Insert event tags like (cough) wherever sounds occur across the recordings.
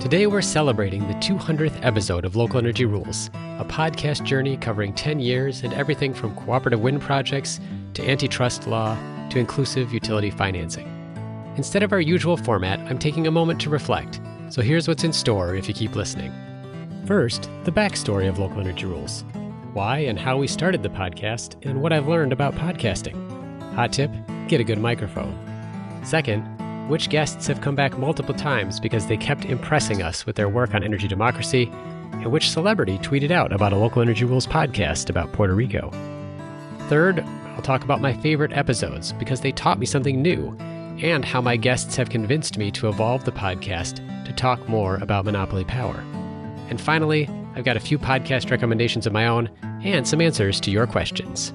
Today we're celebrating the 200th episode of Local Energy Rules, a podcast journey covering 10 years and everything from cooperative wind projects to antitrust law to inclusive utility financing. Instead of our usual format, I'm taking a moment to reflect, so here's what's in store if you keep listening. First, the backstory of Local Energy Rules why and how we started the podcast, and what I've learned about podcasting. Hot tip get a good microphone. Second, which guests have come back multiple times because they kept impressing us with their work on energy democracy, and which celebrity tweeted out about a Local Energy Rules podcast about Puerto Rico. Third, I'll talk about my favorite episodes because they taught me something new, and how my guests have convinced me to evolve the podcast to talk more about monopoly power. And finally, I've got a few podcast recommendations of my own and some answers to your questions.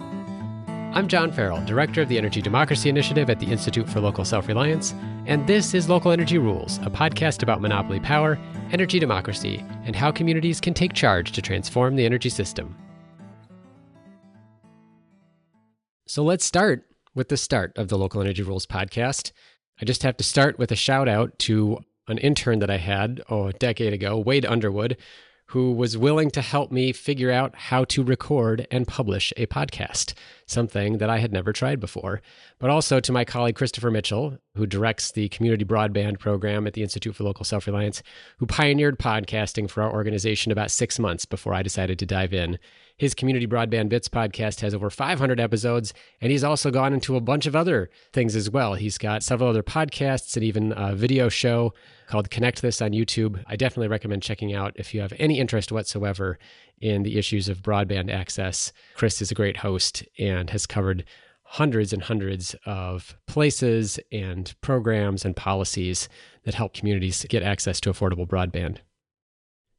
I'm John Farrell, Director of the Energy Democracy Initiative at the Institute for Local Self Reliance, and this is Local Energy Rules, a podcast about monopoly power, energy democracy, and how communities can take charge to transform the energy system. So let's start with the start of the Local Energy Rules podcast. I just have to start with a shout out to an intern that I had oh, a decade ago, Wade Underwood, who was willing to help me figure out how to record and publish a podcast, something that I had never tried before. But also to my colleague Christopher Mitchell, who directs the community broadband program at the Institute for Local Self Reliance, who pioneered podcasting for our organization about six months before I decided to dive in. His Community Broadband Bits podcast has over 500 episodes, and he's also gone into a bunch of other things as well. He's got several other podcasts and even a video show called Connect This on YouTube. I definitely recommend checking out if you have any interest whatsoever in the issues of broadband access. Chris is a great host and has covered hundreds and hundreds of places and programs and policies that help communities get access to affordable broadband.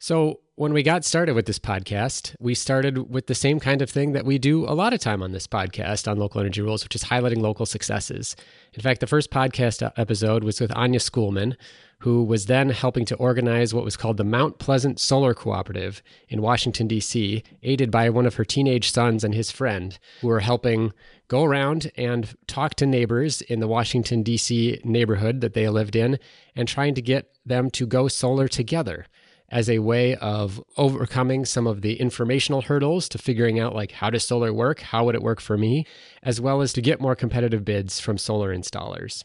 So, when we got started with this podcast, we started with the same kind of thing that we do a lot of time on this podcast on local energy rules, which is highlighting local successes. In fact, the first podcast episode was with Anya Schoolman, who was then helping to organize what was called the Mount Pleasant Solar Cooperative in Washington, D.C., aided by one of her teenage sons and his friend, who were helping go around and talk to neighbors in the Washington, D.C. neighborhood that they lived in and trying to get them to go solar together as a way of overcoming some of the informational hurdles to figuring out like how does solar work? How would it work for me? As well as to get more competitive bids from solar installers.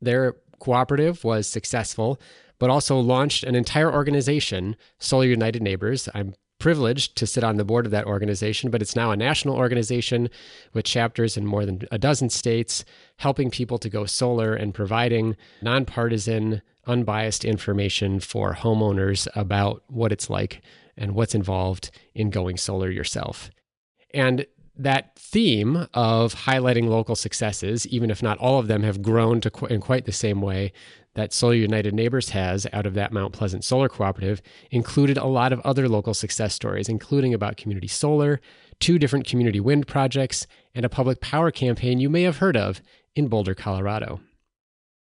Their cooperative was successful but also launched an entire organization solar united neighbors. I'm privileged to sit on the board of that organization, but it's now a national organization with chapters in more than a dozen states, helping people to go solar and providing nonpartisan, unbiased information for homeowners about what it's like and what's involved in going solar yourself. And that theme of highlighting local successes, even if not all of them have grown to qu- in quite the same way that Solar United Neighbors has out of that Mount Pleasant Solar Cooperative, included a lot of other local success stories, including about community solar, two different community wind projects, and a public power campaign you may have heard of in Boulder, Colorado.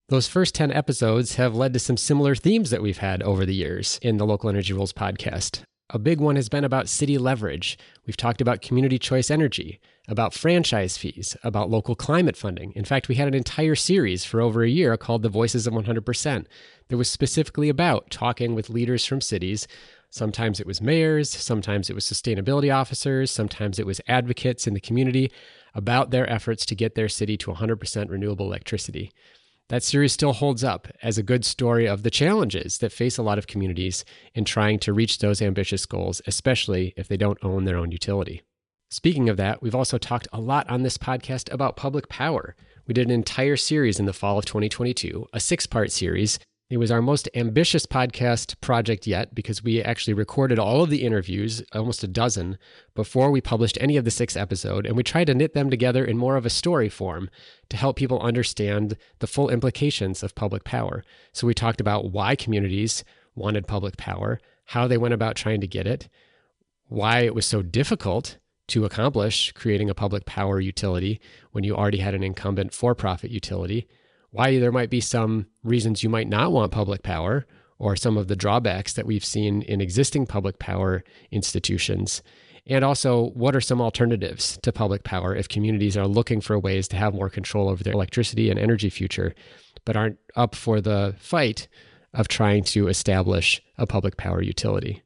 Those first 10 episodes have led to some similar themes that we've had over the years in the Local Energy Rules podcast. A big one has been about city leverage. We've talked about community choice energy, about franchise fees, about local climate funding. In fact, we had an entire series for over a year called The Voices of 100% that was specifically about talking with leaders from cities. Sometimes it was mayors, sometimes it was sustainability officers, sometimes it was advocates in the community about their efforts to get their city to 100% renewable electricity that series still holds up as a good story of the challenges that face a lot of communities in trying to reach those ambitious goals, especially if they don't own their own utility. Speaking of that, we've also talked a lot on this podcast about public power. We did an entire series in the fall of 2022, a six part series it was our most ambitious podcast project yet because we actually recorded all of the interviews, almost a dozen, before we published any of the six episode, and we tried to knit them together in more of a story form to help people understand the full implications of public power. So we talked about why communities wanted public power, how they went about trying to get it, why it was so difficult to accomplish creating a public power utility when you already had an incumbent for-profit utility why there might be some reasons you might not want public power or some of the drawbacks that we've seen in existing public power institutions. And also, what are some alternatives to public power if communities are looking for ways to have more control over their electricity and energy future, but aren't up for the fight of trying to establish a public power utility.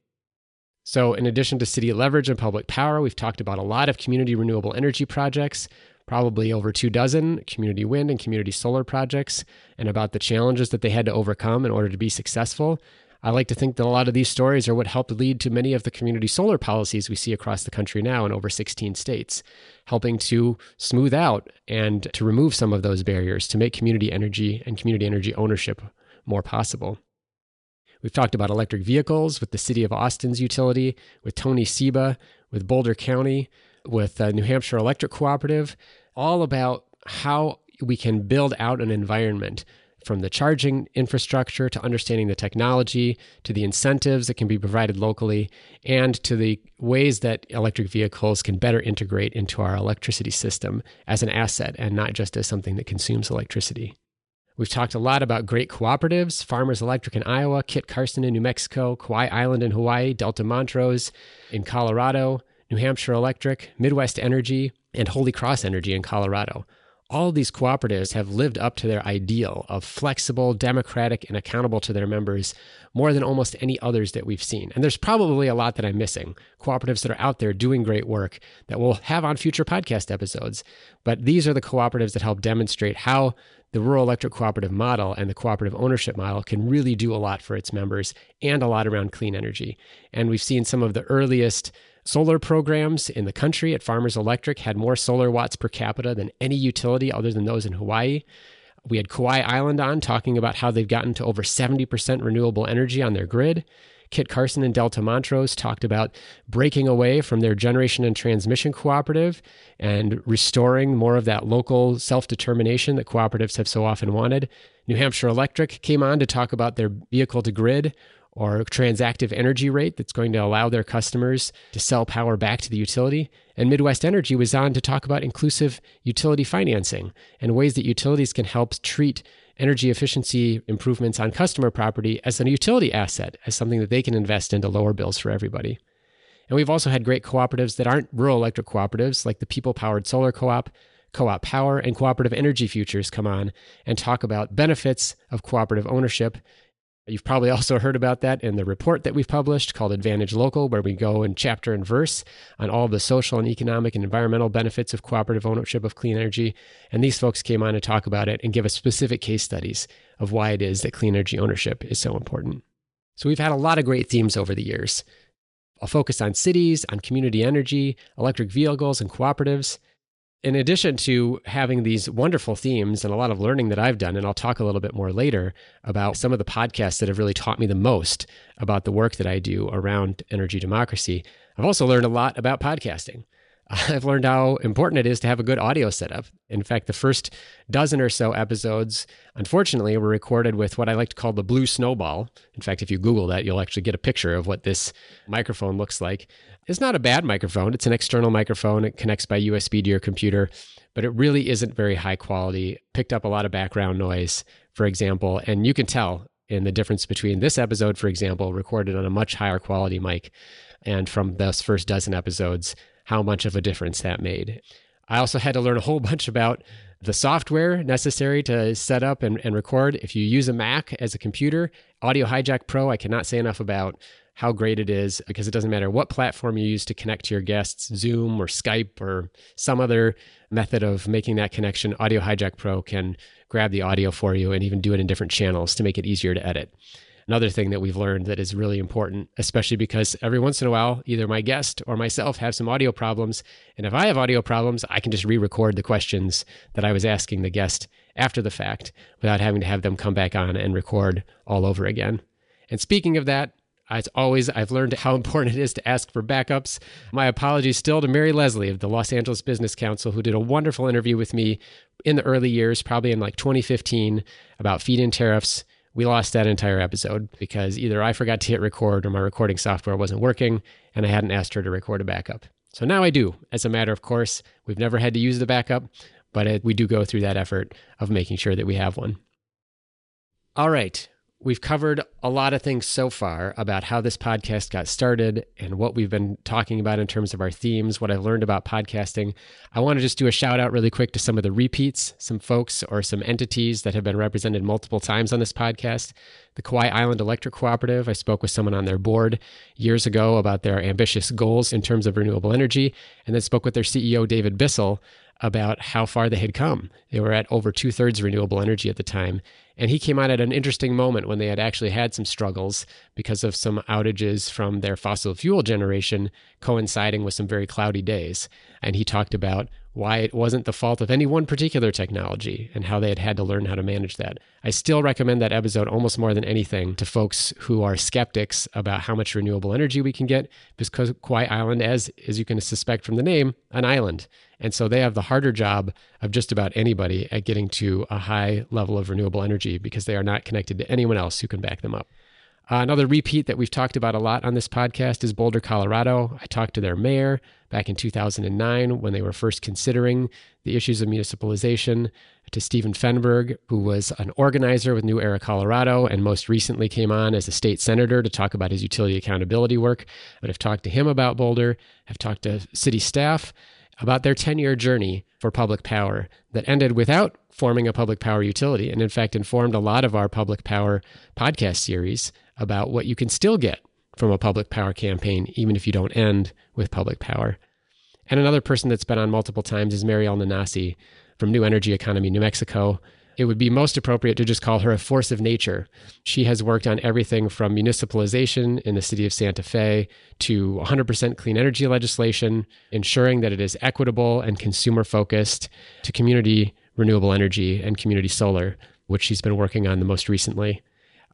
So, in addition to city leverage and public power, we've talked about a lot of community renewable energy projects, probably over two dozen community wind and community solar projects, and about the challenges that they had to overcome in order to be successful. I like to think that a lot of these stories are what helped lead to many of the community solar policies we see across the country now in over 16 states, helping to smooth out and to remove some of those barriers to make community energy and community energy ownership more possible. We've talked about electric vehicles with the City of Austin's utility, with Tony Seba, with Boulder County, with uh, New Hampshire Electric Cooperative, all about how we can build out an environment from the charging infrastructure to understanding the technology to the incentives that can be provided locally and to the ways that electric vehicles can better integrate into our electricity system as an asset and not just as something that consumes electricity. We've talked a lot about great cooperatives Farmers Electric in Iowa, Kit Carson in New Mexico, Kauai Island in Hawaii, Delta Montrose in Colorado, New Hampshire Electric, Midwest Energy, and Holy Cross Energy in Colorado. All these cooperatives have lived up to their ideal of flexible, democratic, and accountable to their members more than almost any others that we've seen. And there's probably a lot that I'm missing. Cooperatives that are out there doing great work that we'll have on future podcast episodes. But these are the cooperatives that help demonstrate how the rural electric cooperative model and the cooperative ownership model can really do a lot for its members and a lot around clean energy. And we've seen some of the earliest solar programs in the country at Farmers Electric had more solar watts per capita than any utility other than those in Hawaii. We had Kauai Island on talking about how they've gotten to over 70% renewable energy on their grid. Kit Carson and Delta Montrose talked about breaking away from their generation and transmission cooperative and restoring more of that local self determination that cooperatives have so often wanted. New Hampshire Electric came on to talk about their vehicle to grid or transactive energy rate that's going to allow their customers to sell power back to the utility. And Midwest Energy was on to talk about inclusive utility financing and ways that utilities can help treat energy efficiency improvements on customer property as a utility asset, as something that they can invest into lower bills for everybody. And we've also had great cooperatives that aren't rural electric cooperatives, like the People Powered Solar Co op, Co op Power, and Cooperative Energy Futures come on and talk about benefits of cooperative ownership You've probably also heard about that in the report that we've published called Advantage Local, where we go in chapter and verse on all the social and economic and environmental benefits of cooperative ownership of clean energy. And these folks came on to talk about it and give us specific case studies of why it is that clean energy ownership is so important. So we've had a lot of great themes over the years. I'll focus on cities, on community energy, electric vehicles, and cooperatives in addition to having these wonderful themes and a lot of learning that I've done, and I'll talk a little bit more later about some of the podcasts that have really taught me the most about the work that I do around energy democracy, I've also learned a lot about podcasting. (laughs) I've learned how important it is to have a good audio setup. In fact, the first dozen or so episodes, unfortunately, were recorded with what I like to call the blue snowball. In fact, if you Google that, you'll actually get a picture of what this microphone looks like. It's not a bad microphone, it's an external microphone. It connects by USB to your computer, but it really isn't very high quality. Picked up a lot of background noise, for example, and you can tell in the difference between this episode, for example, recorded on a much higher quality mic, and from those first dozen episodes how much of a difference that made. I also had to learn a whole (laughs) bunch about the software necessary to set up and, and record. If you use a Mac as a computer, Audio Hijack Pro, I cannot say enough about how great it is because it doesn't matter what platform you use to connect to your guests, Zoom or Skype or some other method of making that connection. Audio Hijack Pro can grab the audio for you and even do it in different channels to make it easier to edit another thing that we've learned that is really important, especially because every once in a while, either my guest or myself have some audio problems. And if I have audio problems, I can just re record the questions that I was asking the guest after the fact without having to have them come back on and record all over again. And speaking of that, as always, I've learned how (laughs) important it is to ask for backups. My apologies still to Mary Leslie of the Los Angeles Business Council, who did a wonderful interview with me in the early years, probably in like 2015, about feed in tariffs we lost that entire episode because either I forgot to hit record or my recording software wasn't working and I hadn't asked her to record a backup. So now I do, as a matter of course. We've never had to use the backup, but it, we do go through that effort of making sure that we have one. All right. We've covered a lot of things so far about how this podcast got started and what we've been talking about in terms of our themes, what I've learned about podcasting. I want to just do a shout out really quick to some of the repeats, some folks or some entities that have been represented multiple times on this podcast. The Kauai Island Electric Cooperative, I spoke with someone on their board years ago about their ambitious goals in terms of renewable energy, and then spoke with their CEO, David Bissell, about how far they had come. They were at over two thirds renewable energy at the time. And he came out at an interesting moment when they had actually had some struggles because of some outages from their fossil fuel generation coinciding with some very cloudy days. And he talked about why it wasn't the fault of any one particular technology and how they had had to learn how to manage that. I still recommend that episode almost more than anything to folks who are skeptics about how much renewable energy we can get because Kauai Island, as, as you can suspect from the name, an island. And so they have the harder job of just about anybody at getting to a high level of renewable energy because they are not connected to anyone else who can back them up. Uh, another repeat that we've talked about a lot on this podcast is Boulder, Colorado. I talked to their mayor back in 2009 when they were first considering the issues of municipalization, to Stephen Fenberg, who was an organizer with New Era Colorado and most recently came on as a state senator to talk about his utility accountability work. But I've talked to him about Boulder, I've talked to city staff about their 10 year journey for public power that ended without forming a public power utility, and in fact informed a lot of our public power podcast series about what you can still get from a public power campaign, even if you don't end with public power. And another person that's been on multiple times is Mariel Nanasi from New Energy Economy New Mexico. It would be most appropriate to just call her a force of nature. She has worked on everything from municipalization in the city of Santa Fe to 100% clean energy legislation, ensuring that it is equitable and consumer focused, to community renewable energy and community solar, which she's been working on the most recently.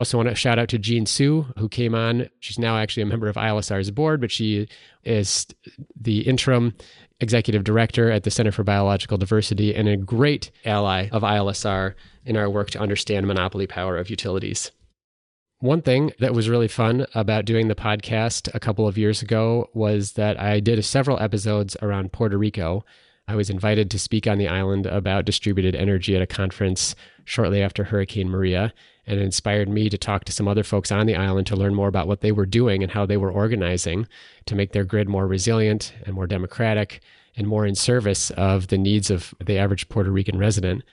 Also want to shout out to Jean Su, who came on. She's now actually a member of ILSR's board, but she is the interim executive director at the Center for Biological Diversity and a great ally of ILSR in our work to understand monopoly power of utilities. One thing that was really fun about doing the podcast a couple of years ago was that I did several episodes around Puerto Rico I was invited to speak on the island about distributed energy at a conference shortly after Hurricane Maria, and it inspired me to talk to some other folks on the island to learn more about what they were doing and how they were organizing to make their grid more resilient and more democratic and more in service of the needs of the average Puerto Rican resident.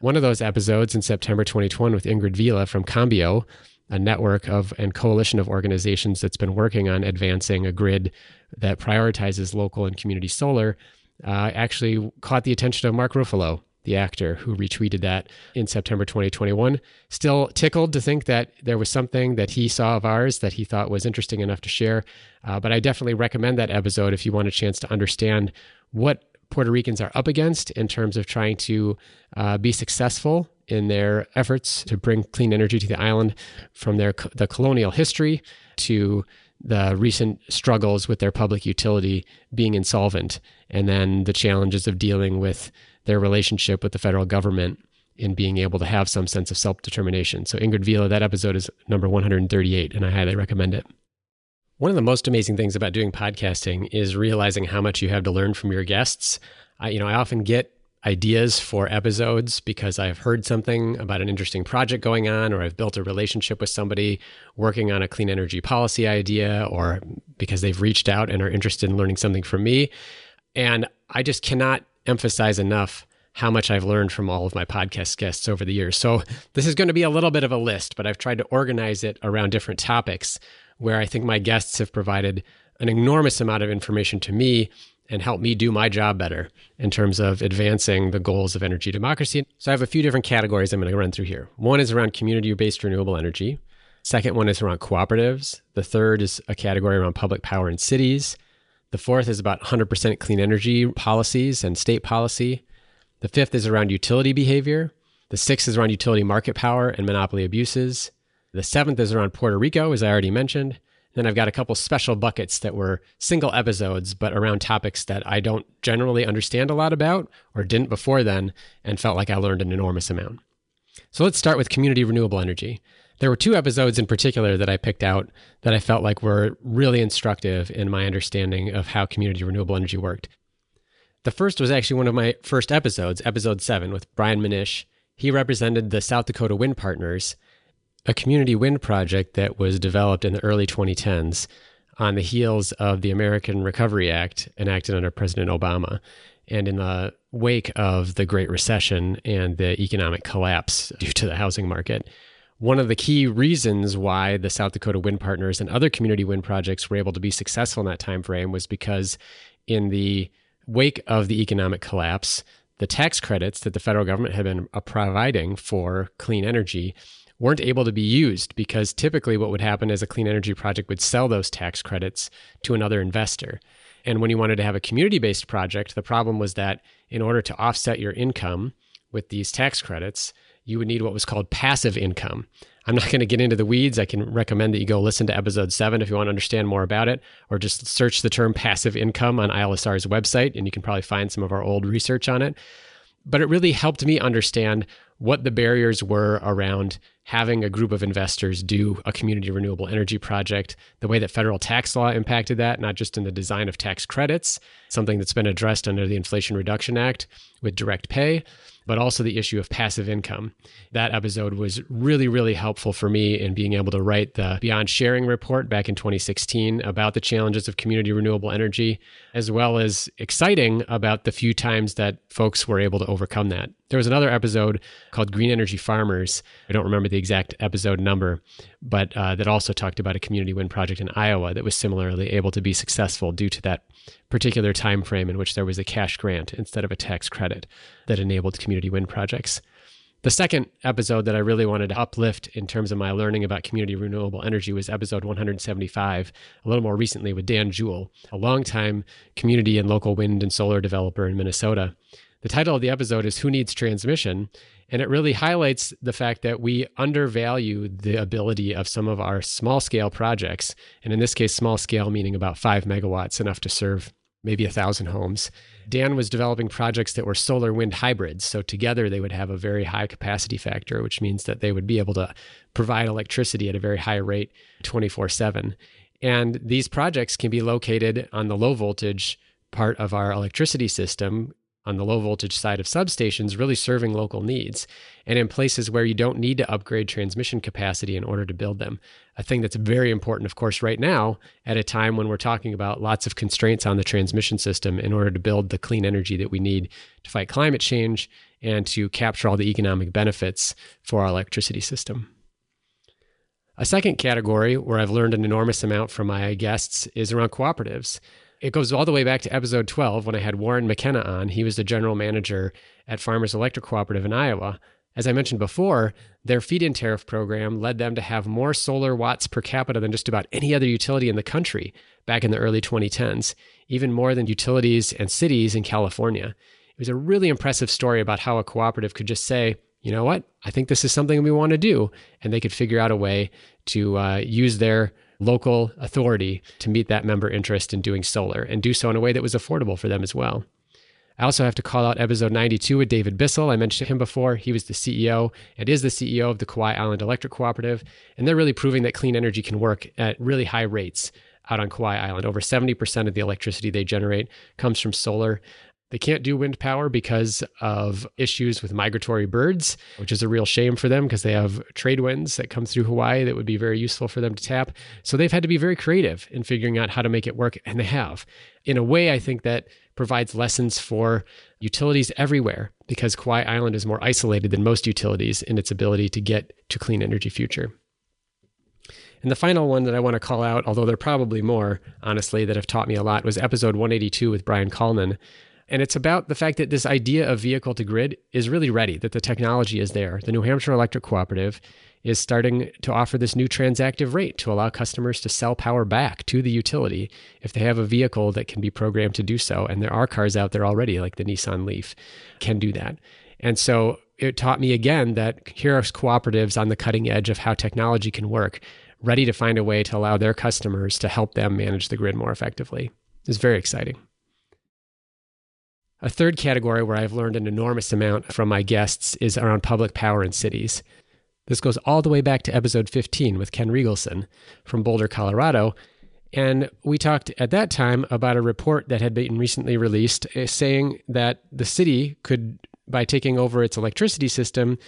One of those episodes in September 2021 with Ingrid Vila from Cambio, a network of and coalition of organizations that's been working on advancing a grid that prioritizes local and community solar uh, actually caught the attention of Mark Ruffalo, the actor who retweeted that in September 2021. Still tickled to think that there was something that he saw of ours that he thought was interesting enough to share. Uh, but I definitely recommend that episode if you want a chance to understand what Puerto Ricans are up against in terms of trying to uh, be successful in their efforts to bring clean energy to the island from their the colonial history to the recent struggles with their public utility being insolvent, and then the challenges of dealing with their relationship with the federal government in being able to have some sense of self determination. So, Ingrid Vila, that episode is number 138, and I highly recommend it. One of the most amazing things about doing podcasting is realizing how much you have to learn from your guests. I, you know, I often get ideas for episodes because I've heard something about an interesting project going on, or I've built a relationship with somebody working on a clean energy policy idea, or because they've reached out and are interested in learning something from me. And I just cannot emphasize enough how much I've learned from all of my podcast guests over the years. So this is going to be a little bit of a list, but I've tried to organize it around different topics where I think my guests have provided an enormous amount of information to me and help me do my job better in terms of advancing the goals of energy democracy. So I have a few different categories I'm going to run through here. One is around community based renewable energy. Second one is around cooperatives. The third is a category around public power in cities. The fourth is about 100% clean energy policies and state policy. The fifth is around utility behavior. The sixth is around utility market power and monopoly abuses. The seventh is around Puerto Rico, as I already mentioned. Then I've got a couple special buckets that were single episodes, but around topics that I don't generally understand a lot about or didn't before then and felt like I learned an enormous amount. So let's start with community renewable energy. There were two episodes in particular that I picked out that I felt like were really instructive in my understanding of how community renewable energy worked. The first was actually one of my first episodes, episode seven, with Brian Manish. He represented the South Dakota Wind Partners a community wind project that was developed in the early 2010s on the heels of the American Recovery Act enacted under President Obama and in the wake of the Great Recession and the economic collapse due to the housing market. One of the key reasons why the South Dakota Wind Partners and other community wind projects were able to be successful in that time frame was because in the wake of the economic collapse, the tax credits that the federal government had been uh, providing for clean energy weren't able to be used because typically what would happen is a clean energy project would sell those tax credits to another investor. And when you wanted to have a community based project, the problem was that in order to offset your income with these tax credits, you would need what was called passive income. I'm not going to get into the weeds. I can recommend that you go listen to episode seven if you want to understand more about it, or just search the term passive income on ILSR's website, and you can probably find some of our old research on it. But it really helped me understand what the barriers were around having a group of investors do a community renewable energy project, the way that federal tax law impacted that, not just in the design of tax credits, something that's been addressed under the Inflation Reduction Act with direct pay, but also the issue of passive income. That episode was really, really helpful for me in being able to write the Beyond Sharing report back in 2016 about the challenges of community renewable energy, as well as exciting about the few times that folks were able to overcome that. There was another episode called Green Energy Farmers. I don't remember the exact episode number, but uh, that also talked about a community wind project in Iowa that was similarly able to be successful due to that particular time frame in which there was a cash grant instead of a tax credit that enabled community wind projects. The second episode that I really wanted to uplift in terms of my learning about community renewable energy was episode 175, a little more recently with Dan Juhl, a longtime community and local wind and solar developer in Minnesota. The title of the episode is Who Needs Transmission? And it really highlights the fact that we undervalue the ability of some of our small scale projects. And in this case, small scale meaning about five megawatts, enough to serve maybe a thousand homes. Dan was developing projects that were solar wind hybrids. So together they would have a very high capacity factor, which means that they would be able to provide electricity at a very high rate 24 7. And these projects can be located on the low voltage part of our electricity system on the low voltage side of substations, really serving local needs, and in places where you don't need to upgrade transmission capacity in order to build them. A thing that's very important, of course, right now, at a time when we're talking about lots of constraints on the transmission system in order to build the clean energy that we need to fight climate change and to capture all the economic benefits for our electricity system. A second category where I've learned an enormous amount from my guests is around cooperatives. It goes all the way back to episode 12 when I had Warren McKenna on. He was the general manager at Farmers Electric Cooperative in Iowa. As I mentioned before, their feed in tariff program led them to have more solar watts per capita than just about any other utility in the country back in the early 2010s, even more than utilities and cities in California. It was a really impressive story about how a cooperative could just say, you know what, I think this is something we want to do. And they could figure out a way to uh, use their local authority to meet that member interest in doing solar and do so in a way that was affordable for them as well. I also have to call out episode 92 with David Bissell. I mentioned him before. He was the CEO and is the CEO of the Kauai Island Electric Cooperative. And they're really proving that clean energy can work at really high rates out on Kauai Island. Over 70% of the electricity they generate comes from solar. They can't do wind power because of issues with migratory birds, which is a real shame for them because they have trade winds that come through Hawaii that would be very useful for them to tap. So they've had to be very creative in figuring out how to make it work, and they have. In a way, I think that provides lessons for utilities everywhere because Kauai Island is more isolated than most utilities in its ability to get to clean energy future. And the final one that I want to call out, although there are probably more, honestly, that have taught me a lot, was episode 182 with Brian Callnan. And it's about the fact that this idea of vehicle to grid is really ready, that the technology is there. The New Hampshire Electric Cooperative is starting to offer this new transactive rate to allow customers to sell power back to the utility if they have a vehicle that can be programmed to do so. And there are cars out there already, like the Nissan Leaf, can do that. And so it taught me again that here are cooperatives on the cutting edge of how technology can work, ready to find a way to allow their customers to help them manage the grid more effectively. It's very exciting. A third category where I've learned an enormous amount from my guests is around public power in cities. This goes all the way back to episode 15 with Ken Regelson from Boulder, Colorado. And we talked at that time about a report that had been recently released uh, saying that the city could, by taking over its electricity system,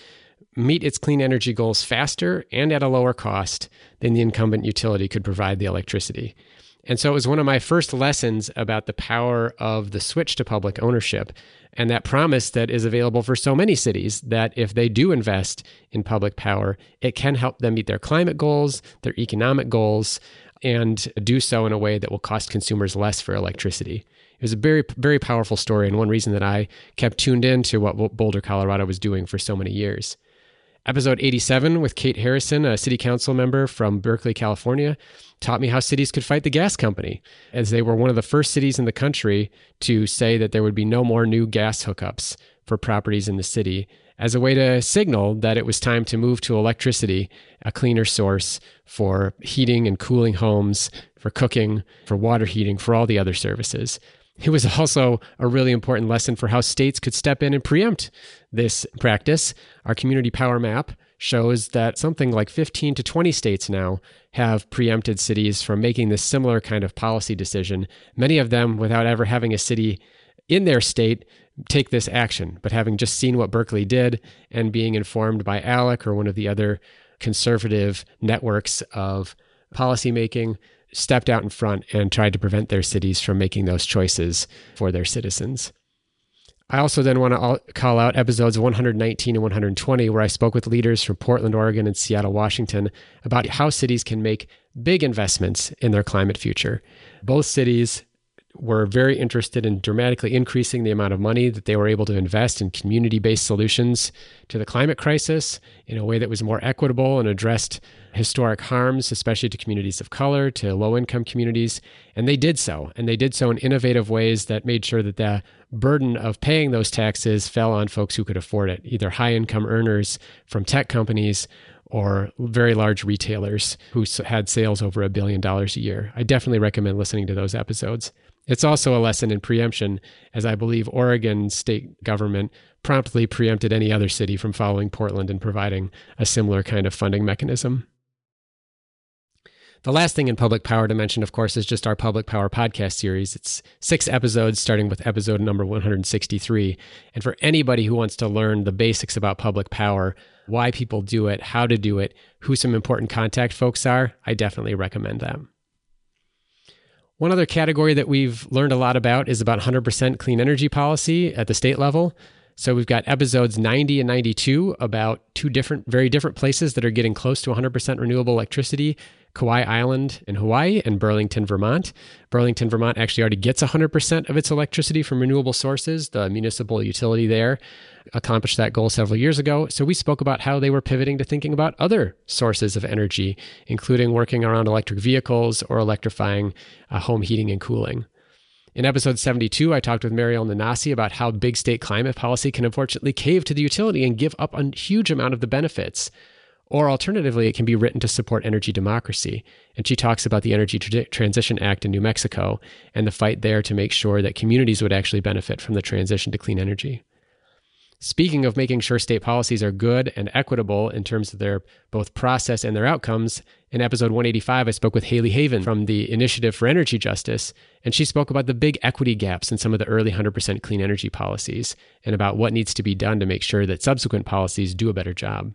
meet its clean energy goals faster and at a lower cost than the incumbent utility could provide the electricity. And so it was one of my first lessons about the power of the switch to public ownership and that promise that is available for so many cities that if they do invest in public power, it can help them meet their climate goals, their economic goals, and do so in a way that will cost consumers less for electricity. It was a very, very powerful story, and one reason that I kept tuned in to what Boulder, Colorado was doing for so many years. Episode 87 with Kate Harrison, a city council member from Berkeley, California, taught me how cities could fight the gas company, as they were one of the first cities in the country to say that there would be no more new gas hookups for properties in the city as a way to signal that it was time to move to electricity, a cleaner source for heating and cooling homes, for cooking, for water heating, for all the other services. It was also a really important lesson for how states could step in and preempt this practice. Our community power map shows that something like 15 to 20 states now have preempted cities from making this similar kind of policy decision, many of them without ever having a city in their state take this action, but having just seen what Berkeley did and being informed by ALEC or one of the other conservative networks of policymaking, stepped out in front and tried to prevent their cities from making those choices for their citizens. I also then want to call out episodes 119 and 120, where I spoke with leaders from Portland, Oregon, and Seattle, Washington about how cities can make big investments in their climate future. Both cities were very interested in dramatically increasing the amount of money that they were able to invest in community based solutions to the climate crisis in a way that was more equitable and addressed historic harms, especially to communities of color, to low income communities. And they did so. And they did so in innovative ways that made sure that the burden of paying those taxes fell on folks who could afford it, either high income earners from tech companies or very large retailers who had sales over a billion dollars a year. I definitely recommend listening to those episodes. It's also a lesson in preemption, as I believe Oregon state government promptly preempted any other city from following Portland and providing a similar kind of funding mechanism. The last thing in public power to mention, of course, is just our public power podcast series. It's six episodes, starting with episode number 163. And for anybody who wants to learn the basics about public power, why people do it, how to do it, who some important contact folks are, I definitely recommend that. One other category that we've learned a lot about is about 100% clean energy policy at the state level. So we've got episodes 90 and 92 about two different, very different places that are getting close to 100% renewable electricity Kauai Island in Hawaii and Burlington, Vermont. Burlington, Vermont actually already gets 100% of its electricity from renewable sources. The municipal utility there accomplished that goal several years ago. So we spoke about how they were pivoting to thinking about other sources of energy, including working around electric vehicles or electrifying uh, home heating and cooling. In episode 72, I talked with Mariel Nanasi about how big state climate policy can unfortunately cave to the utility and give up a huge amount of the benefits. Or alternatively, it can be written to support energy democracy. And she talks about the Energy Transition Act in New Mexico and the fight there to make sure that communities would actually benefit from the transition to clean energy. Speaking of making sure state policies are good and equitable in terms of their both process and their outcomes, in episode 185, I spoke with Haley Haven from the Initiative for Energy Justice, and she spoke about the big equity gaps in some of the early 100% clean energy policies and about what needs to be done to make sure that subsequent policies do a better job.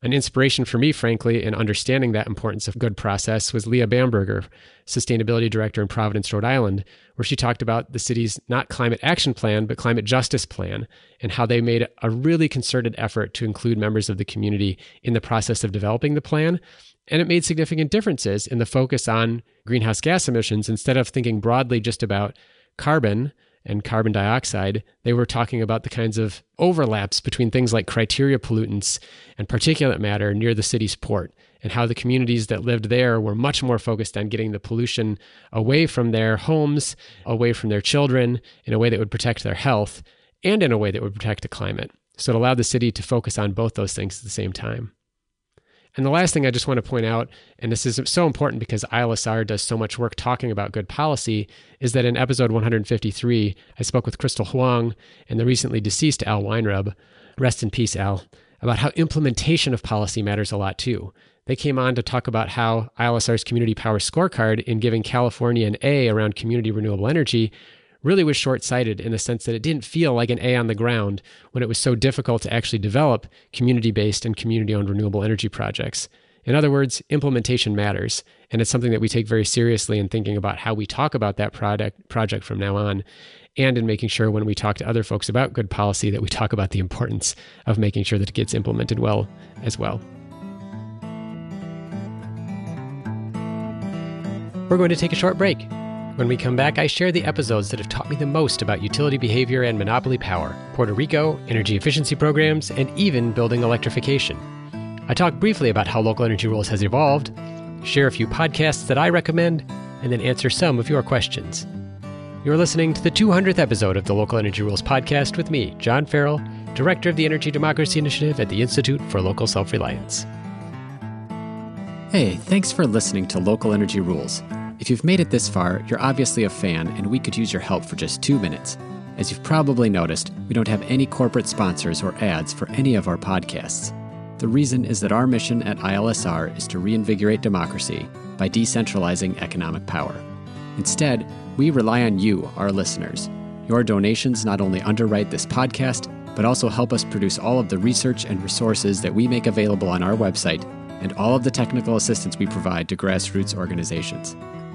An inspiration for me, frankly, in understanding that importance of good process was Leah Bamberger, Sustainability Director in Providence, Rhode Island, where she talked about the city's not climate action plan, but climate justice plan, and how they made a really concerted effort to include members of the community in the process of developing the plan. And it made significant differences in the focus on greenhouse gas emissions instead of thinking broadly just about carbon and carbon dioxide, they were talking about the kinds of overlaps between things like criteria pollutants and particulate matter near the city's port, and how the communities that lived there were much more focused on getting the pollution away from their homes, away from their children, in a way that would protect their health, and in a way that would protect the climate. So it allowed the city to focus on both those things at the same time. And the last thing I just want to point out, and this is so important because ILSR does so much work talking about good policy, is that in episode 153, I spoke with Crystal Huang and the recently deceased Al Weinrub, rest in peace, Al, about how implementation of policy matters a lot too. They came on to talk about how ILSR's Community Power Scorecard, in giving California an A around community renewable energy, really was short sighted in the sense that it didn't feel like an A on the ground when it was so difficult to actually develop community based and community owned renewable energy projects. In other words, implementation matters, and it's something that we take very seriously in thinking about how we talk about that product project from now on, and in making sure when we talk to other folks about good policy that we talk about the importance of making sure that it gets implemented well as well. We're going to take a short break. When we come back, I share the episodes that have taught me the most about utility behavior and monopoly power, Puerto Rico, energy efficiency programs, and even building electrification. I talk briefly about how Local Energy Rules has evolved, share a few podcasts that I recommend, and then answer some of your questions. You're listening to the 200th episode of the Local Energy Rules podcast with me, John Farrell, Director of the Energy Democracy Initiative at the Institute for Local Self Reliance. Hey, thanks for listening to Local Energy Rules. If you've made it this far, you're obviously a fan, and we could use your help for just two minutes. As you've probably noticed, we don't have any corporate sponsors or ads for any of our podcasts. The reason is that our mission at ILSR is to reinvigorate democracy by decentralizing economic power. Instead, we rely on you, our listeners. Your donations not only underwrite this podcast, but also help us produce all of the research and resources that we make available on our website and all of the technical assistance we provide to grassroots organizations.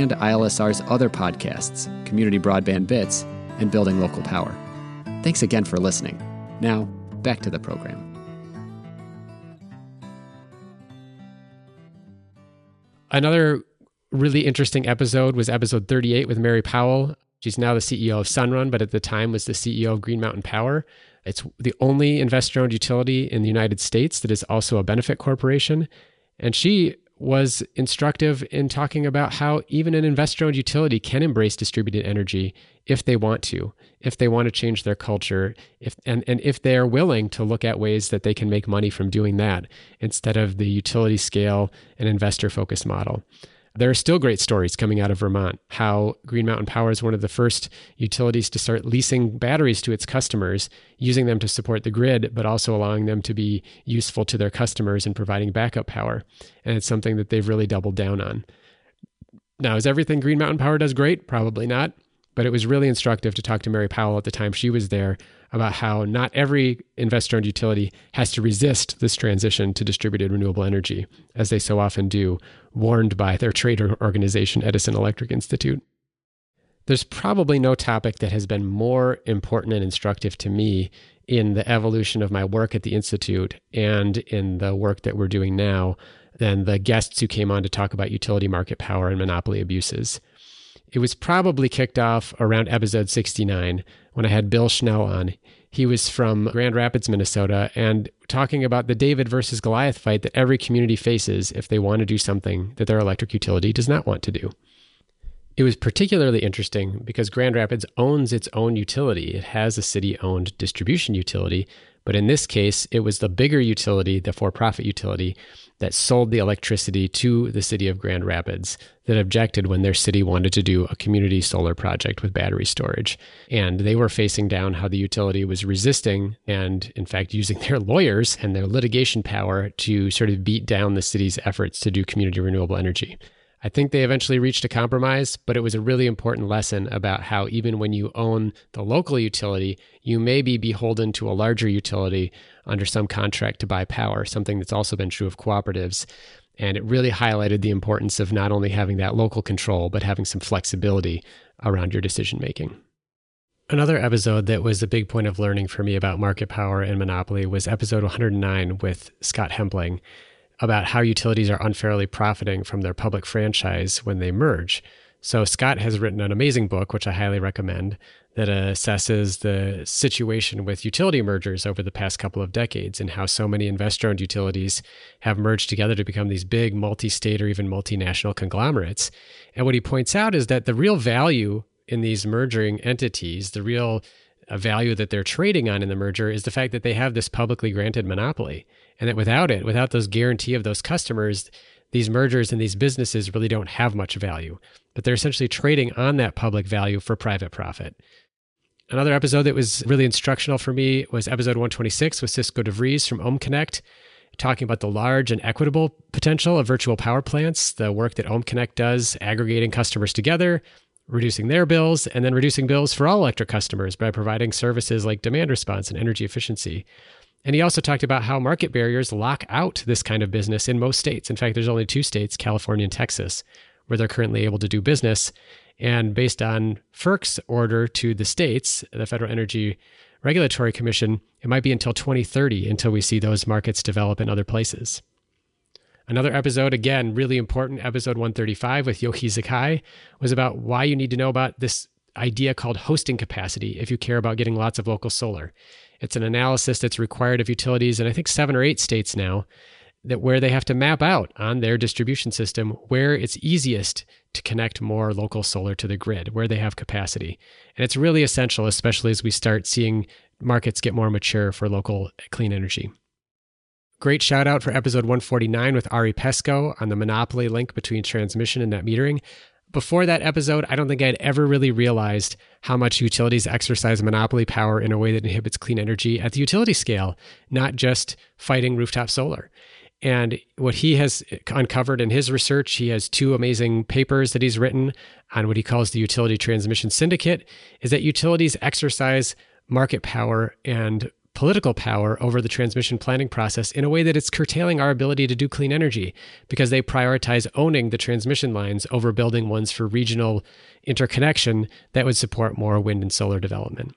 and ILSR's other podcasts, Community Broadband Bits and Building Local Power. Thanks again for listening. Now, back to the program. Another really interesting episode was episode 38 with Mary Powell. She's now the CEO of Sunrun, but at the time was the CEO of Green Mountain Power. It's the only investor owned utility in the United States that is also a benefit corporation. And she was instructive in talking about how even an investor owned utility can embrace distributed energy if they want to, if they want to change their culture, if and, and if they are willing to look at ways that they can make money from doing that instead of the utility scale and investor focused model. There are still great stories coming out of Vermont how Green Mountain Power is one of the first utilities to start leasing batteries to its customers, using them to support the grid, but also allowing them to be useful to their customers and providing backup power. And it's something that they've really doubled down on. Now, is everything Green Mountain Power does great? Probably not. But it was really instructive to talk to Mary Powell at the time she was there about how not every investor owned utility has to resist this transition to distributed renewable energy, as they so often do, warned by their trade organization, Edison Electric Institute. There's probably no topic that has been more important and instructive to me in the evolution of my work at the Institute and in the work that we're doing now than the guests who came on to talk about utility market power and monopoly abuses. It was probably kicked off around episode 69 when I had Bill Schnell on. He was from Grand Rapids, Minnesota, and talking about the David versus Goliath fight that every community faces if they want to do something that their electric utility does not want to do. It was particularly interesting because Grand Rapids owns its own utility. It has a city owned distribution utility, but in this case, it was the bigger utility, the for profit utility, that sold the electricity to the city of Grand Rapids that objected when their city wanted to do a community solar project with battery storage. And they were facing down how the utility was resisting and, in fact, using (laughs) their lawyers and their litigation power to sort of beat down the city's efforts to do community renewable energy. I think they eventually reached a compromise, but it was a really important lesson about how even when you own the local utility, you may be beholden to a larger utility under some contract to buy power, something that's also been true of cooperatives. And it really highlighted the importance of not only having that local control, but having some flexibility around your decision making. Another episode that was a big point of learning for me about market power and monopoly was episode 109 with Scott Hempling about how utilities are unfairly profiting from their public franchise when they merge. So, Scott has written an amazing book, which I highly recommend, that assesses the situation with utility mergers over the past couple of decades and how so many investor owned utilities have merged together to become these big multi state or even multinational conglomerates. And what he points out is that the real value in these merging entities, the real uh, value that they're trading on in the merger is the fact that they have this publicly granted monopoly. And that without it, without those guarantee of those customers, these mergers and these businesses really don't have much value. But they're essentially trading on that public value for private profit. Another episode that was really instructional for me was episode 126 with Cisco DeVries from Ohm Connect, talking about the large and equitable potential of virtual power plants, the work that Ohm Connect does, aggregating customers together, reducing their bills, and then reducing bills for all electric customers by providing services like demand response and energy efficiency. And he also talked about how market barriers lock out this kind of business in most states. In fact, there's only two states, California and Texas, where they're currently able to do business. And based on FERC's order to the states, the Federal Energy Regulatory Commission, it might be until 2030 until we see those markets develop in other places. Another episode, again, really important, episode 135 with Yohei Zakai, was about why you need to know about this idea called hosting capacity if you care about getting lots of local solar. It's an analysis that's required of utilities in I think seven or eight states now, that where they have to map out on their distribution system where it's easiest to connect more local solar to the grid, where they have capacity. And it's really essential, especially as we start seeing markets get more mature for local clean energy. Great shout out for episode 149 with Ari Peskoe on the monopoly link between transmission and net metering. Before that episode, I don't think I'd ever really realized how much utilities exercise monopoly power in a way that inhibits clean energy at the utility scale, not just fighting rooftop solar. And what he has uncovered in his research, he has two amazing papers that he's written on what he calls the utility transmission syndicate, is that utilities exercise market power and political power over the transmission planning process in a way that it's curtailing our ability to do clean energy because they prioritize owning the transmission lines over building ones for regional interconnection that would support more wind and solar development.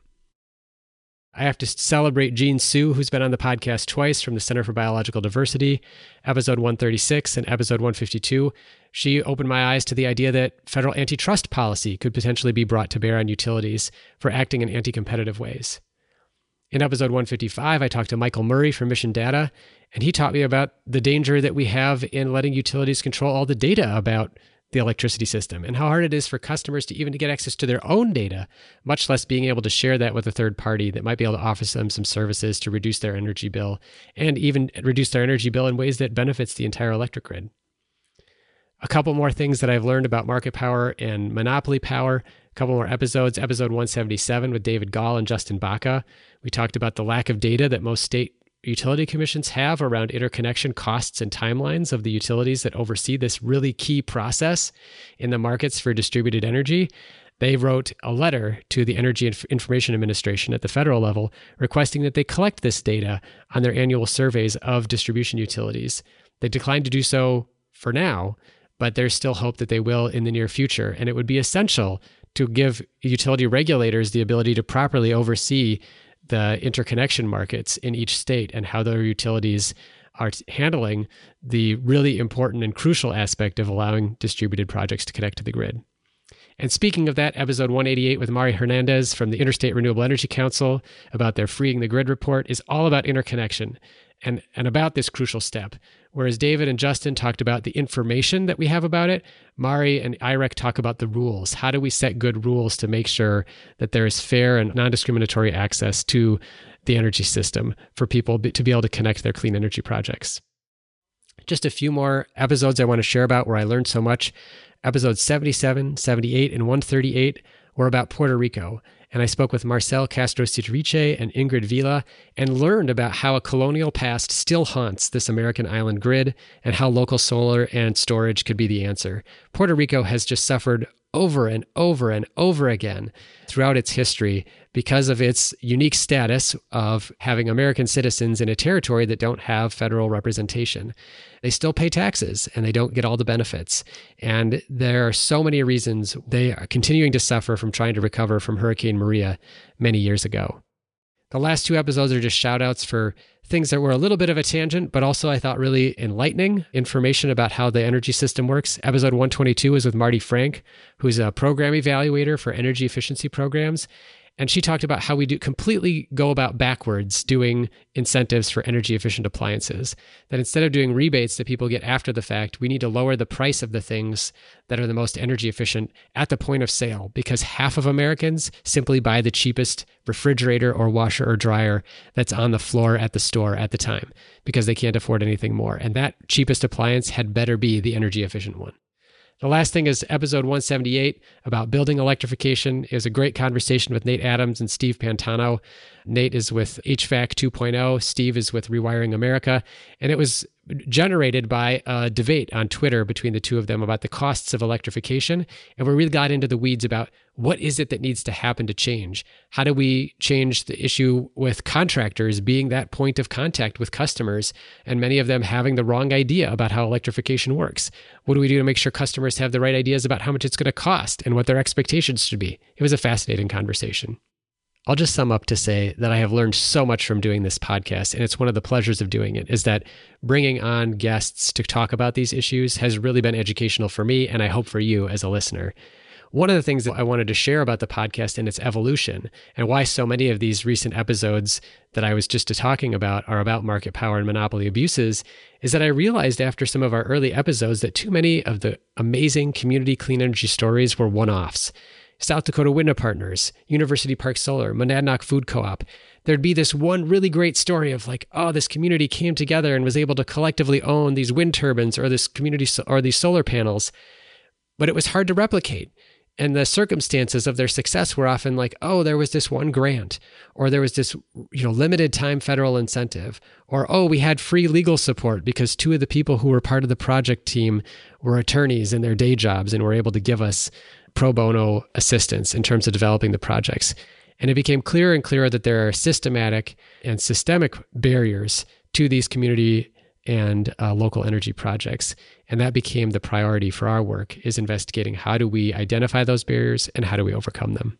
I have to celebrate Jean Su, who's been on the podcast twice from the Center for Biological Diversity, episode 136 and episode 152. She opened my eyes to the idea that federal antitrust policy could potentially be brought to bear on utilities for acting in anti competitive ways. In episode 155, I talked to Michael Murray from Mission Data, and he taught me about the danger that we have in letting utilities control all the data about the electricity system and how hard it is for customers to even to get access to their own data, much less being able to share that with a third party that might be able to offer them some services to reduce their energy bill and even reduce their energy bill in ways that benefits the entire electric grid. A couple more things that I've learned about market power and monopoly power couple more episodes. Episode 177 with David Gahl and Justin Baca. We talked about the lack of data that most state utility commissions have around interconnection costs and timelines of the utilities that oversee this really key process in the markets for distributed energy. They wrote a letter to the Energy Information Administration at the federal level requesting that they collect this data on their annual surveys of distribution utilities. They declined to do so for now, but there's still hope that they will in the near future. And it would be essential to give utility regulators the ability to properly oversee the interconnection markets in each state and how their utilities are handling the really important and crucial aspect of allowing distributed projects to connect to the grid. And speaking of that, episode 188 with Mari Hernandez from the Interstate Renewable Energy Council about their Freeing the Grid report is all about interconnection and, and about this crucial step. Whereas David and Justin talked about the information that we have about it, Mari and IREC talk about the rules. How do we set good rules to make sure that there is fair and non discriminatory access to the energy system for people to be able to connect their clean energy projects? Just a few more episodes I want to share about where I learned so much. Episodes 77, 78, and 138 were about Puerto Rico and I spoke with Marcel Castro-Sitiriche and Ingrid Vila and learned about how a colonial past still haunts this American island grid and how local solar and storage could be the answer. Puerto Rico has just suffered over and over and over again throughout its history because of its unique status of having American citizens in a territory that don't have federal representation. They still pay taxes and they don't get all the benefits. And there are so many reasons they are continuing to suffer from trying to recover from Hurricane Maria many years ago. The last two episodes are just shout outs for things that were a little bit of a tangent, but also I thought really enlightening information about how the energy system works. Episode 122 is with Marti Frank, who's a program evaluator for energy efficiency programs. And she talked about how we do completely go about backwards doing incentives for energy efficient appliances. That instead of doing rebates that people get after the fact, we need to lower the price of the things that are the most energy efficient at the point of sale because half of Americans simply buy the cheapest refrigerator or washer or dryer that's on the floor at the store at the time because they can't afford anything more. And that cheapest appliance had better be the energy efficient one. The last thing is episode 178 about building electrification. Was a great conversation with Nate Adams and Steve Pantano. Nate is with HVAC 2.0, Steve is with Rewiring America. And it was generated by a debate on Twitter between the two of them about the costs of electrification. And we really got into the weeds about what is it that needs to happen to change? How do we change the issue with contractors being that point of contact with customers and many of them having the wrong idea about how electrification works? What do we do to make sure customers have the right ideas about how much it's going to cost and what their expectations should be? It was a fascinating conversation. I'll just sum up to say that I have learned so much from doing this podcast, and it's one of the pleasures of doing it is that bringing on guests to talk about these issues has really been educational for me, and I hope for you as a listener. One of the things that I wanted to share about the podcast and its evolution, and why so many of these recent episodes that I was just talking about are about market power and monopoly abuses, is that I realized after some of our early episodes that too many of the amazing community clean energy stories were one offs. South Dakota Wind Partners, University Park Solar, Monadnock Food Co-op. There'd be this one really great story of like, oh, this community came together and was able to collectively own these wind turbines or this community or these solar panels, but it was hard to replicate. And the circumstances of their success were often like, oh, there was this one grant, or there was this, you know, limited time federal incentive, or oh, we had free legal support because two of the people who were part of the project team were attorneys in their day jobs and were able to give us pro bono assistance in terms of developing the projects. And it became clearer and clearer that there are systematic and systemic barriers to these community and uh, local energy projects. And that became the priority for our work is investigating how do we identify those barriers and how do we overcome them.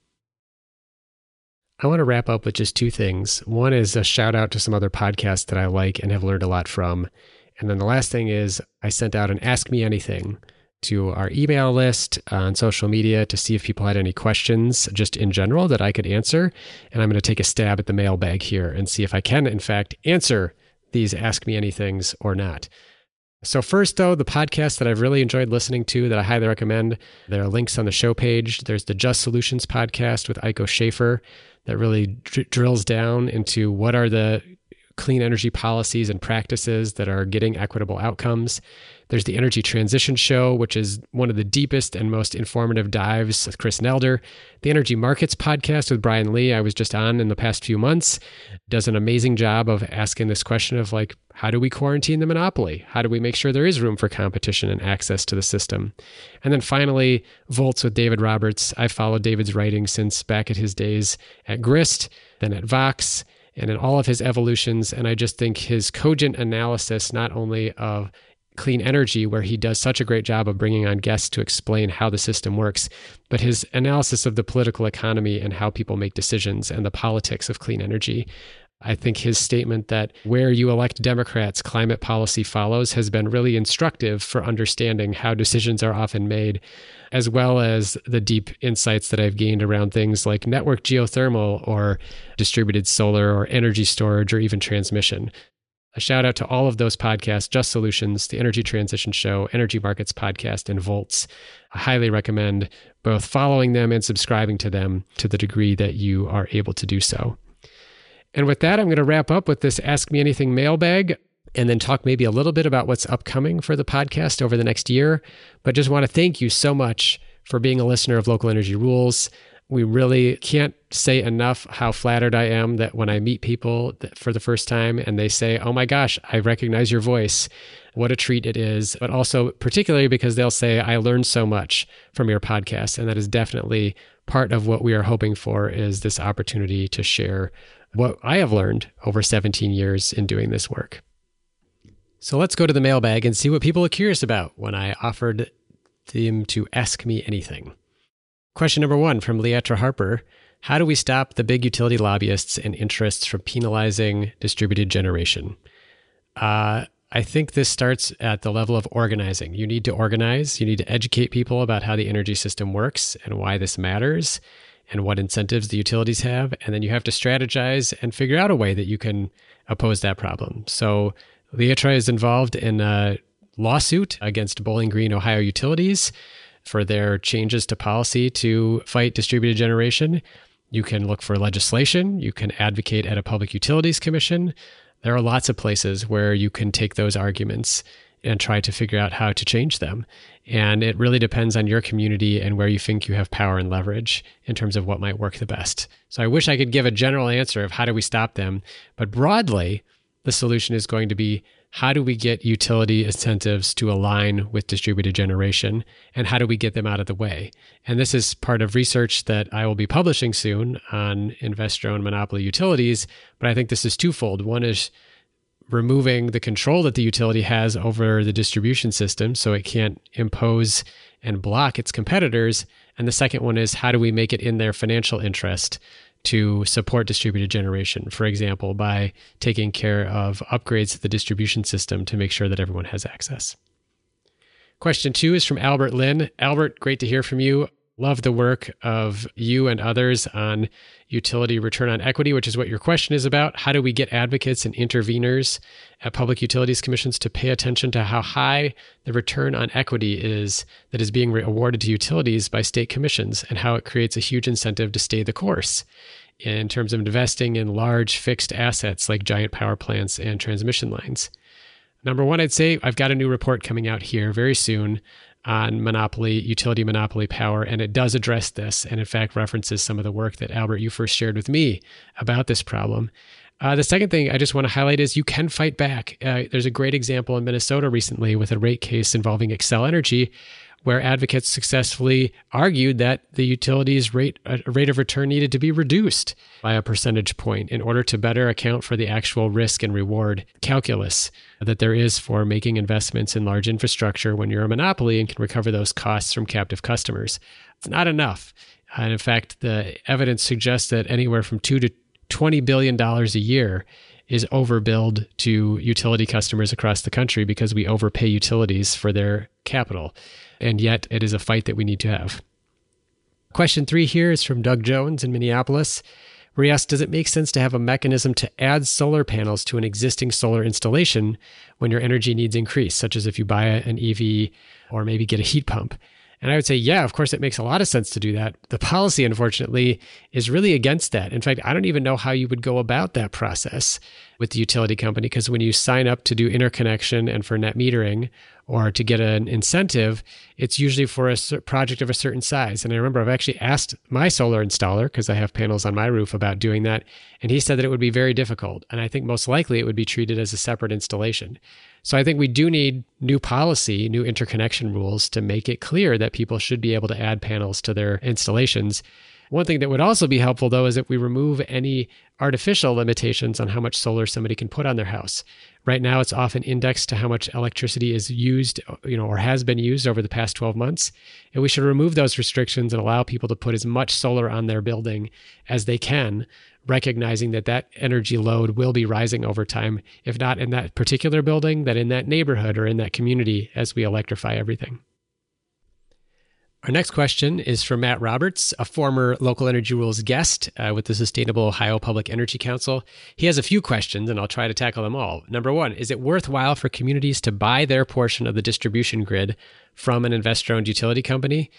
I want to wrap up with just two things. One is a shout out to some other podcasts that I like and have learned a lot from. And then the last thing is I sent out an Ask Me Anything to our email list uh, on social media to see if people had any questions just in general that I could answer. And I'm going to take a stab at the mailbag here and see if I can, in fact, answer these Ask Me Anythings or not. So, first, though, the podcast that I've really enjoyed listening to that I highly recommend, there are links on the show page. There's the Just Solutions podcast with Aiko Schaefer that really dr- drills down into what are the clean energy policies and practices that are getting equitable outcomes. There's the Energy Transition Show, which is one of the deepest and most informative dives with Chris Nelder. The Energy Markets podcast with Brian Lee, I was just on in the past few months, does an amazing job of asking this question of like, how do we quarantine the monopoly? How do we make sure there is room for competition and access to the system? And then finally, Volts with David Roberts. I've followed David's writing since back at his days at Grist, then at Vox, and in all of his evolutions. And I just think his cogent analysis, not only of clean energy, where he does such a great job of bringing on guests to explain how the system works, but his analysis of the political economy and how people make decisions and the politics of clean energy. I think his statement that where you elect Democrats, climate policy follows has been really instructive for understanding how decisions are often made, as well as the deep insights that I've gained around things like network geothermal or distributed solar or energy storage or even transmission. A shout out to all of those podcasts Just Solutions, the Energy Transition Show, Energy Markets Podcast, and Volts. I highly recommend both following them and subscribing to them to the degree that you are able to do so. And with that, I'm going to wrap up with this Ask Me Anything mailbag and then talk maybe a little bit about what's upcoming for the podcast over the next year. But just want to thank you so much for being a listener of Local Energy Rules. We really can't say enough how flattered I am that when I meet people for the first time and they say, Oh my gosh, I recognize your voice. What a treat it is. But also, particularly because they'll say, I learned so much from your podcast. And that is definitely part of what we are hoping for is this opportunity to share what I have learned over 17 years in doing this work. So let's go to the mailbag and see what people are curious about when I offered them to ask me anything. Question number one from Leatra Harper How do we stop the big utility lobbyists and interests from penalizing distributed generation? Uh, I think this starts at the level of organizing. You need to organize, you need to educate people about how the energy system works and why this matters. and what incentives the utilities have. And then you have to strategize and figure out a way that you can oppose that problem. So Leatra is involved in a lawsuit against Bowling Green, Ohio utilities for their changes to policy to fight distributed generation. You can look for legislation. You can advocate at a public utilities commission. There are lots of places where you can take those arguments and try to figure out how to change them. And it really depends on your community and where you think you have power and leverage in terms of what might work the best. So I wish I could give a general answer of how do we stop them, but broadly, the solution is going to be how do we get utility incentives to align with distributed generation and how do we get them out of the way? And this is part of research that I will be publishing soon on investor owned monopoly utilities. But I think this is twofold. One is removing the control that the utility has over the distribution system so it can't impose and block its competitors. And the second one is how do we make it in their financial interest to support distributed generation, for example, by taking care of upgrades to the distribution system to make sure that everyone has access. Question two is from Albert Lynn. Albert, great to hear from you. Love the work of you and others on utility return on equity, which is what your question is about. How do we get advocates and interveners at public utilities commissions to pay attention to how high the return on equity is that is being awarded to utilities by state commissions and how it creates a huge incentive to stay the course in terms of investing in large fixed assets like giant power plants and transmission lines? Number one, I'd say I've got a new report coming out here very soon on monopoly, utility monopoly power, and it does address this, and in fact references some of the work that Albert you first shared with me about this problem. Uh, the second thing I just want to highlight is you can fight back. Uh, there's a great example in Minnesota recently with a rate case involving Xcel Energy, where advocates successfully argued that the utilities rate uh, rate of return needed to be reduced by a percentage point in order to better account for the actual risk and reward calculus that there is for making investments in large infrastructure when you're a monopoly and can recover those costs from captive customers. It's not enough. And in fact, the evidence suggests that anywhere from 2 to 20 billion dollars a year is overbilled to utility customers across the country because we overpay utilities for their capital. And yet, it is a fight that we need to have. Question three here is from Doug Jones in Minneapolis, where he asks Does it make sense to have a mechanism to add solar panels to an existing solar installation when your energy needs increase, such as if you buy an EV or maybe get a heat pump? And I would say, yeah, of course, it makes a lot of sense to do that. The policy, unfortunately, is really against that. In fact, I don't even know how you would go about that process with the utility company because when you sign up to do interconnection and for net metering or to get an incentive, it's usually for a project of a certain size. And I remember I've actually asked my solar installer, because I have panels on my roof, about doing that. And he said that it would be very difficult. And I think most likely it would be treated as a separate installation. So I think we do need new policy, new interconnection rules to make it clear that people should be able to add panels to their installations. One thing that would also be helpful, though, is if we remove any artificial limitations on how much solar somebody can put on their house. Right now, it's often indexed to how much electricity is used, you know, or has been used over the past 12 months. And we should remove those restrictions and allow people to put as much solar on their building as they can recognizing that that energy load will be rising over time, if not in that particular building, that in that neighborhood or in that community as we electrify everything. Our next question is from Matt Roberts, a former Local Energy Rules guest uh, with the Sustainable Ohio Public Energy Council. He has a few questions, and I'll try to tackle them all. Number one Is it worthwhile for communities to buy their portion of the distribution grid from an investor owned utility company?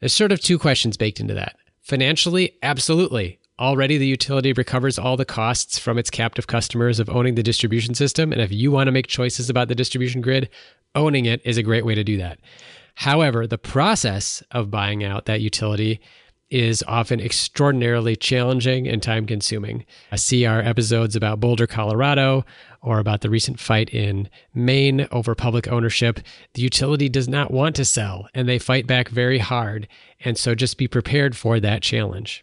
There's sort of two questions baked into that. Financially, absolutely. Already, the utility recovers all the costs from its captive customers of owning the distribution system. And if you want to make choices about the distribution grid, owning it is a great way to do that. However, the process of buying out that utility is often extraordinarily challenging and time consuming. I see our episodes about Boulder, Colorado, or about the recent fight in Maine over public ownership. The utility does not want to sell and they fight back very hard. And so just be prepared for that challenge.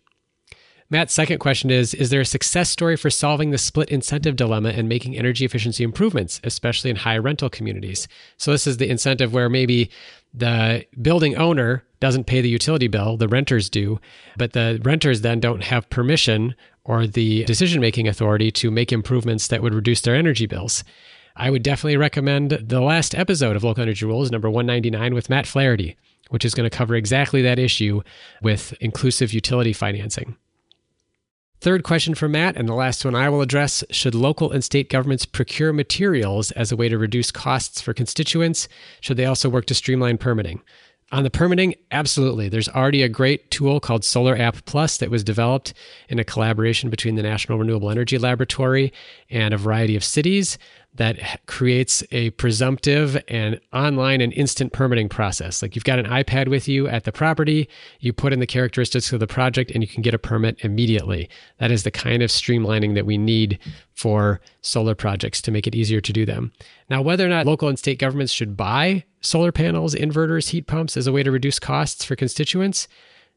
Matt's second question is Is there a success story for solving the split incentive dilemma and making energy efficiency improvements, especially in high rental communities? So, this is the incentive where maybe the building owner doesn't pay the utility bill, the renters do, but the renters then don't have permission or the decision making authority to make improvements that would reduce their energy bills. I would definitely recommend the last episode of Local Energy Rules, number 199, with Matt Flaherty, which is going to cover exactly that issue with inclusive utility financing. Third question for Matt, and the last one I will address Should local and state governments procure materials as a way to reduce costs for constituents? Should they also work to streamline permitting? On the permitting, absolutely. There's already a great tool called Solar App Plus that was developed in a collaboration between the National Renewable Energy Laboratory and a variety of cities that creates a presumptive and online and instant permitting process. Like you've got an iPad with you at the property, you put in the characteristics of the project, and you can get a permit immediately. That is the kind of streamlining that we need for solar projects to make it easier to do them. Now, whether or not local and state governments should buy solar panels, inverters, heat pumps as a way to reduce costs for constituents,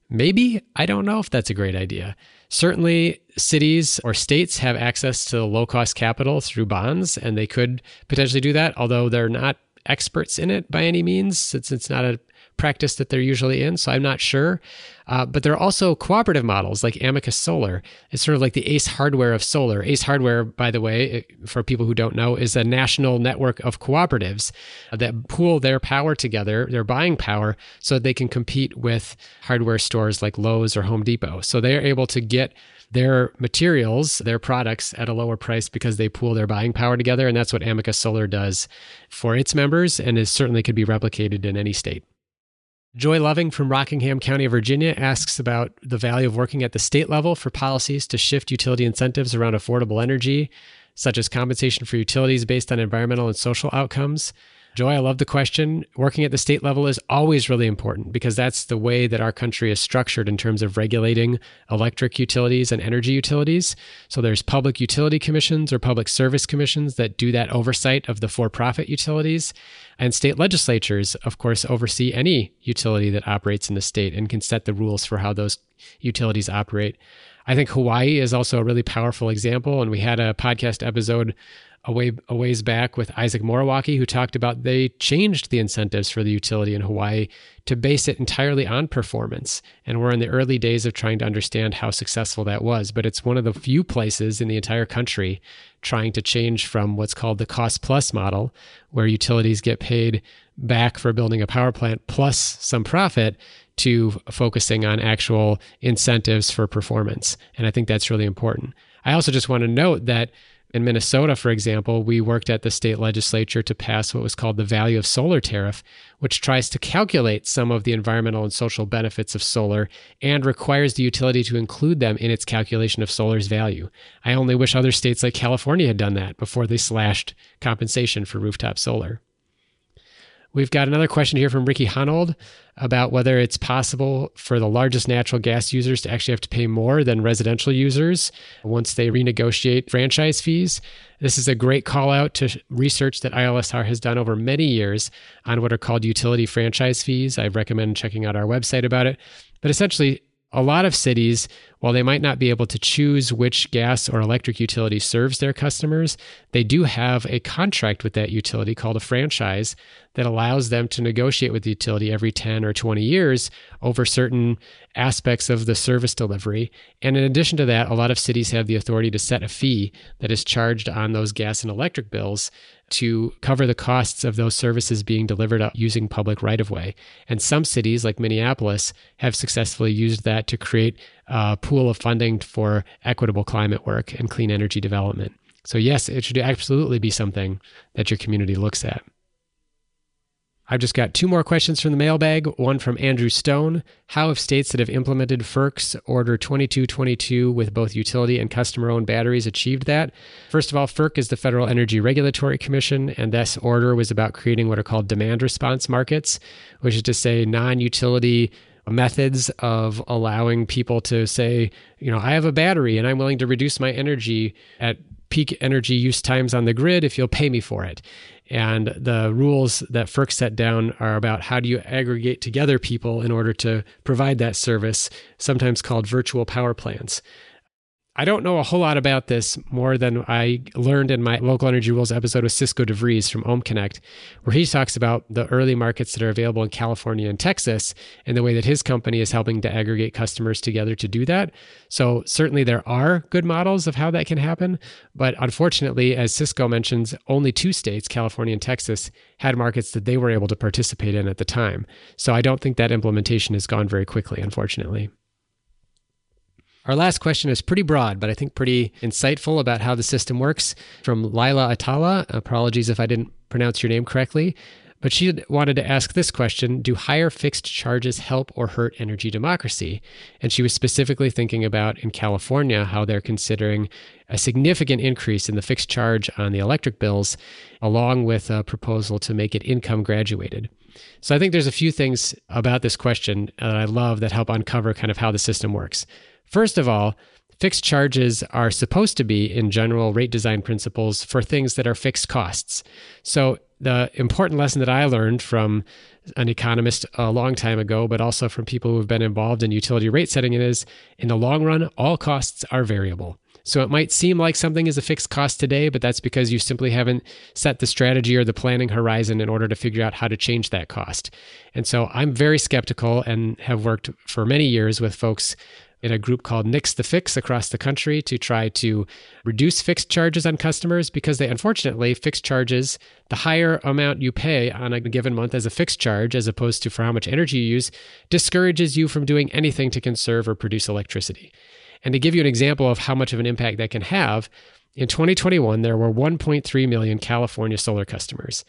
maybe. I don't know if that's a great idea. Certainly, cities or states have access to low cost capital through bonds, and they could potentially do that, although they're not experts in it by any means, since it's not a practice that they're usually in. So I'm not sure. Uh, but there are also cooperative models like Amicus Solar. It's sort of like the Ace Hardware of solar. Ace Hardware, by the way, for people who don't know, is a national network of cooperatives that pool their power together, their buying power, so they can compete with hardware stores like Lowe's or Home Depot. So they're able to get their materials, their products at a lower price because they pool their buying power together. And that's what Amicus Solar does for its members and is certainly could be replicated in any state. Joy Loving from Rockingham County, Virginia asks about the value of working at the state level for policies to shift utility incentives around affordable energy, such as compensation for utilities based on environmental and social outcomes. Joy, I love the question. Working at the state level is always really important because that's the way that our country is structured in terms of regulating electric utilities and energy utilities. So there's public utility commissions or public service commissions that do that oversight of the for-profit utilities. And state legislatures, of course, oversee any utility that operates in the state and can set the rules for how those utilities operate. I think Hawaii is also a really powerful example. And we had a podcast episode a, way, a ways back with Isaac Moriwake, who talked about they changed the incentives for the utility in Hawaii to base it entirely on performance. And we're in the early days of trying to understand how successful that was. But it's one of the few places in the entire country trying to change from what's called the cost plus model, where utilities get paid back for building a power plant plus some profit to focusing on actual incentives for performance. And I think that's really important. I also just want to note that in Minnesota, for example, we worked at the state legislature to pass what was called the value of solar tariff, which tries to calculate some of the environmental and social benefits of solar and requires the utility to include them in its calculation of solar's value. I only wish other states like California had done that before they slashed compensation for rooftop solar. We've got another question here from Ricky Honold about whether it's possible for the largest natural gas users to actually have to pay more than residential users once they renegotiate franchise fees. This is a great call out to research that ILSR has done over many years on what are called utility franchise fees. I recommend checking out our website about it. But essentially, a lot of cities, while they might not be able to choose which gas or electric utility serves their customers, they do have a contract with that utility called a franchise that allows them to negotiate with the utility every 10 or 20 years over certain aspects of the service delivery. And in addition to that, a lot of cities have the authority to set a fee that is charged on those gas and electric bills to cover the costs of those services being delivered using public right of way. And some cities, like Minneapolis, have successfully used that to create a pool of funding for equitable climate work and clean energy development. So, yes, it should absolutely be something that your community looks at. I've just got two more questions from the mailbag. One from Andrew Stone. How have states that have implemented FERC's Order 2222 with both utility and customer owned batteries achieved that? First of all, FERC is the Federal Energy Regulatory Commission, and this order was about creating what are called demand response markets, which is to say non utility methods of allowing people to say, you know, I have a battery and I'm willing to reduce my energy at peak energy use times on the grid if you'll pay me for it. And the rules that FERC set down are about how do you aggregate together people in order to provide that service, sometimes called virtual power plants. I don't know a whole lot about this more than I learned in my local energy rules episode with Cisco DeVries from OhmConnect, where he talks about the early markets that are available in California and Texas and the way that his company is helping to aggregate customers together to do that. So, certainly there are good models of how that can happen. But unfortunately, as Cisco mentions, only two states, California and Texas, had markets that they were able to participate in at the time. So, I don't think that implementation has gone very quickly, unfortunately. Our last question is pretty broad, but I think pretty insightful about how the system works from Lila Atala. Apologies if I didn't pronounce your name correctly. But she wanted to ask this question Do higher fixed charges help or hurt energy democracy? And she was specifically thinking about in California how they're considering a significant increase in the fixed charge on the electric bills, along with a proposal to make it income graduated. So I think there's a few things about this question uh, that I love that help uncover kind of how the system works. First of all, fixed charges are supposed to be, in general rate design principles, for things that are fixed costs. So, the important lesson that I learned from an economist a long time ago, but also from people who have been involved in utility rate setting is in the long run, all costs are variable. So it might seem like something is a fixed cost today, but that's because you simply haven't set the strategy or the planning horizon in order to figure out how to change that cost. And so I'm very skeptical and have worked for many years with folks in a group called Nix the Fix across the country to try to reduce fixed charges on customers because they unfortunately fixed charges the higher amount you pay on a given month as a fixed charge as opposed to for how much energy you use discourages you from doing anything to conserve or produce electricity. And to give you an example of how much of an impact that can have, in 2021 there were 1.3 million California solar customers.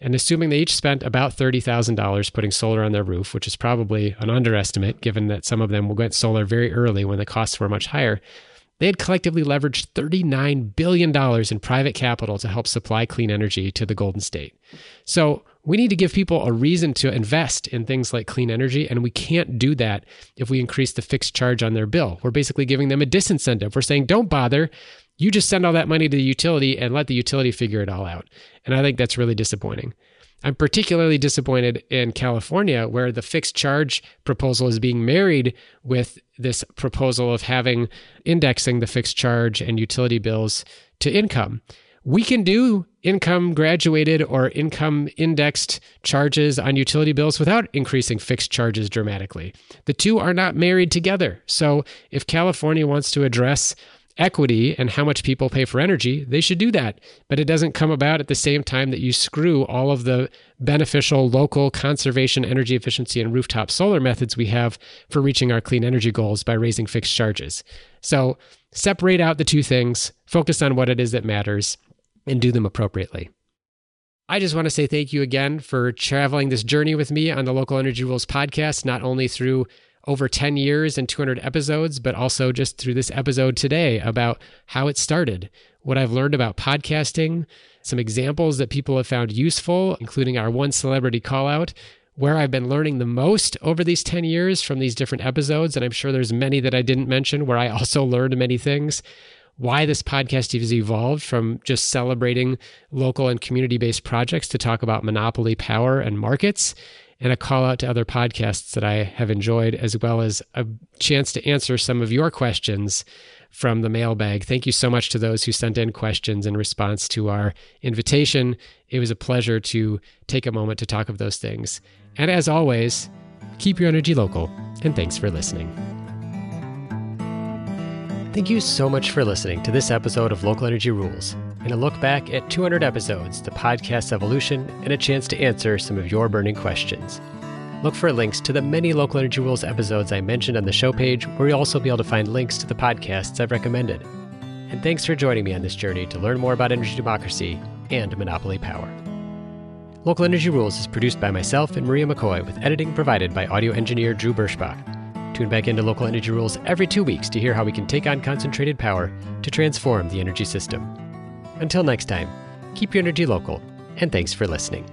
And assuming they each spent about $30,000 putting solar on their roof, which is probably an underestimate given that some of them went solar very early when the costs were much higher, they had collectively leveraged $39 billion in private capital to help supply clean energy to the Golden State. So we need to give people a reason to invest in things like clean energy, and we can't do that if we increase the fixed charge on their bill. We're basically giving them a disincentive. We're saying, don't bother. You just send all that money to the utility and let the utility figure it all out. And I think that's really disappointing. I'm particularly disappointed in California, where the fixed charge proposal is being married with this proposal of having indexing the fixed charge and utility bills to income. We can do income graduated or income indexed charges on utility bills without increasing fixed charges dramatically. The two are not married together. So if California wants to address equity and how much people pay for energy, they should do that. But it doesn't come about at the same time that you screw all of the beneficial local conservation, energy efficiency, and rooftop solar methods we have for reaching our clean energy goals by raising fixed charges. So separate out the two things, focus on what it is that matters, and do them appropriately. I just want to say thank you again for traveling this journey with me on the Local Energy Rules podcast, not only through over 10 years and 200 episodes, but also just through this episode today about how it started, what I've learned about podcasting, some examples that people have found useful, including our one celebrity call out, where I've been learning the most over these 10 years from these different episodes. And I'm sure there's many that I didn't mention where I also learned many things. Why this podcast has evolved from just celebrating local and community based projects to talk about monopoly power and markets and a call out to other podcasts that I have enjoyed, as well as a chance to answer some of your questions from the mailbag. Thank you so much to those who sent in questions in response to our invitation. It was a pleasure to take a moment to talk of those things. And as always, keep your energy local, and thanks for listening. Thank you so much for listening to this episode of Local Energy Rules and a look back at 200 episodes, the podcast's evolution, and a chance to answer some of your burning questions. Look for links to the many Local Energy Rules episodes I mentioned on the show page, where you'll also be able to find links to the podcasts I've recommended. And thanks for joining me on this journey to learn more about energy democracy and monopoly power. Local Energy Rules is produced by myself and Maria McCoy, with editing provided by audio engineer Drew Birschbach. Tune back into Local Energy Rules every two weeks to hear how we can take on concentrated power to transform the energy system. Until next time, keep your energy local, and thanks for listening.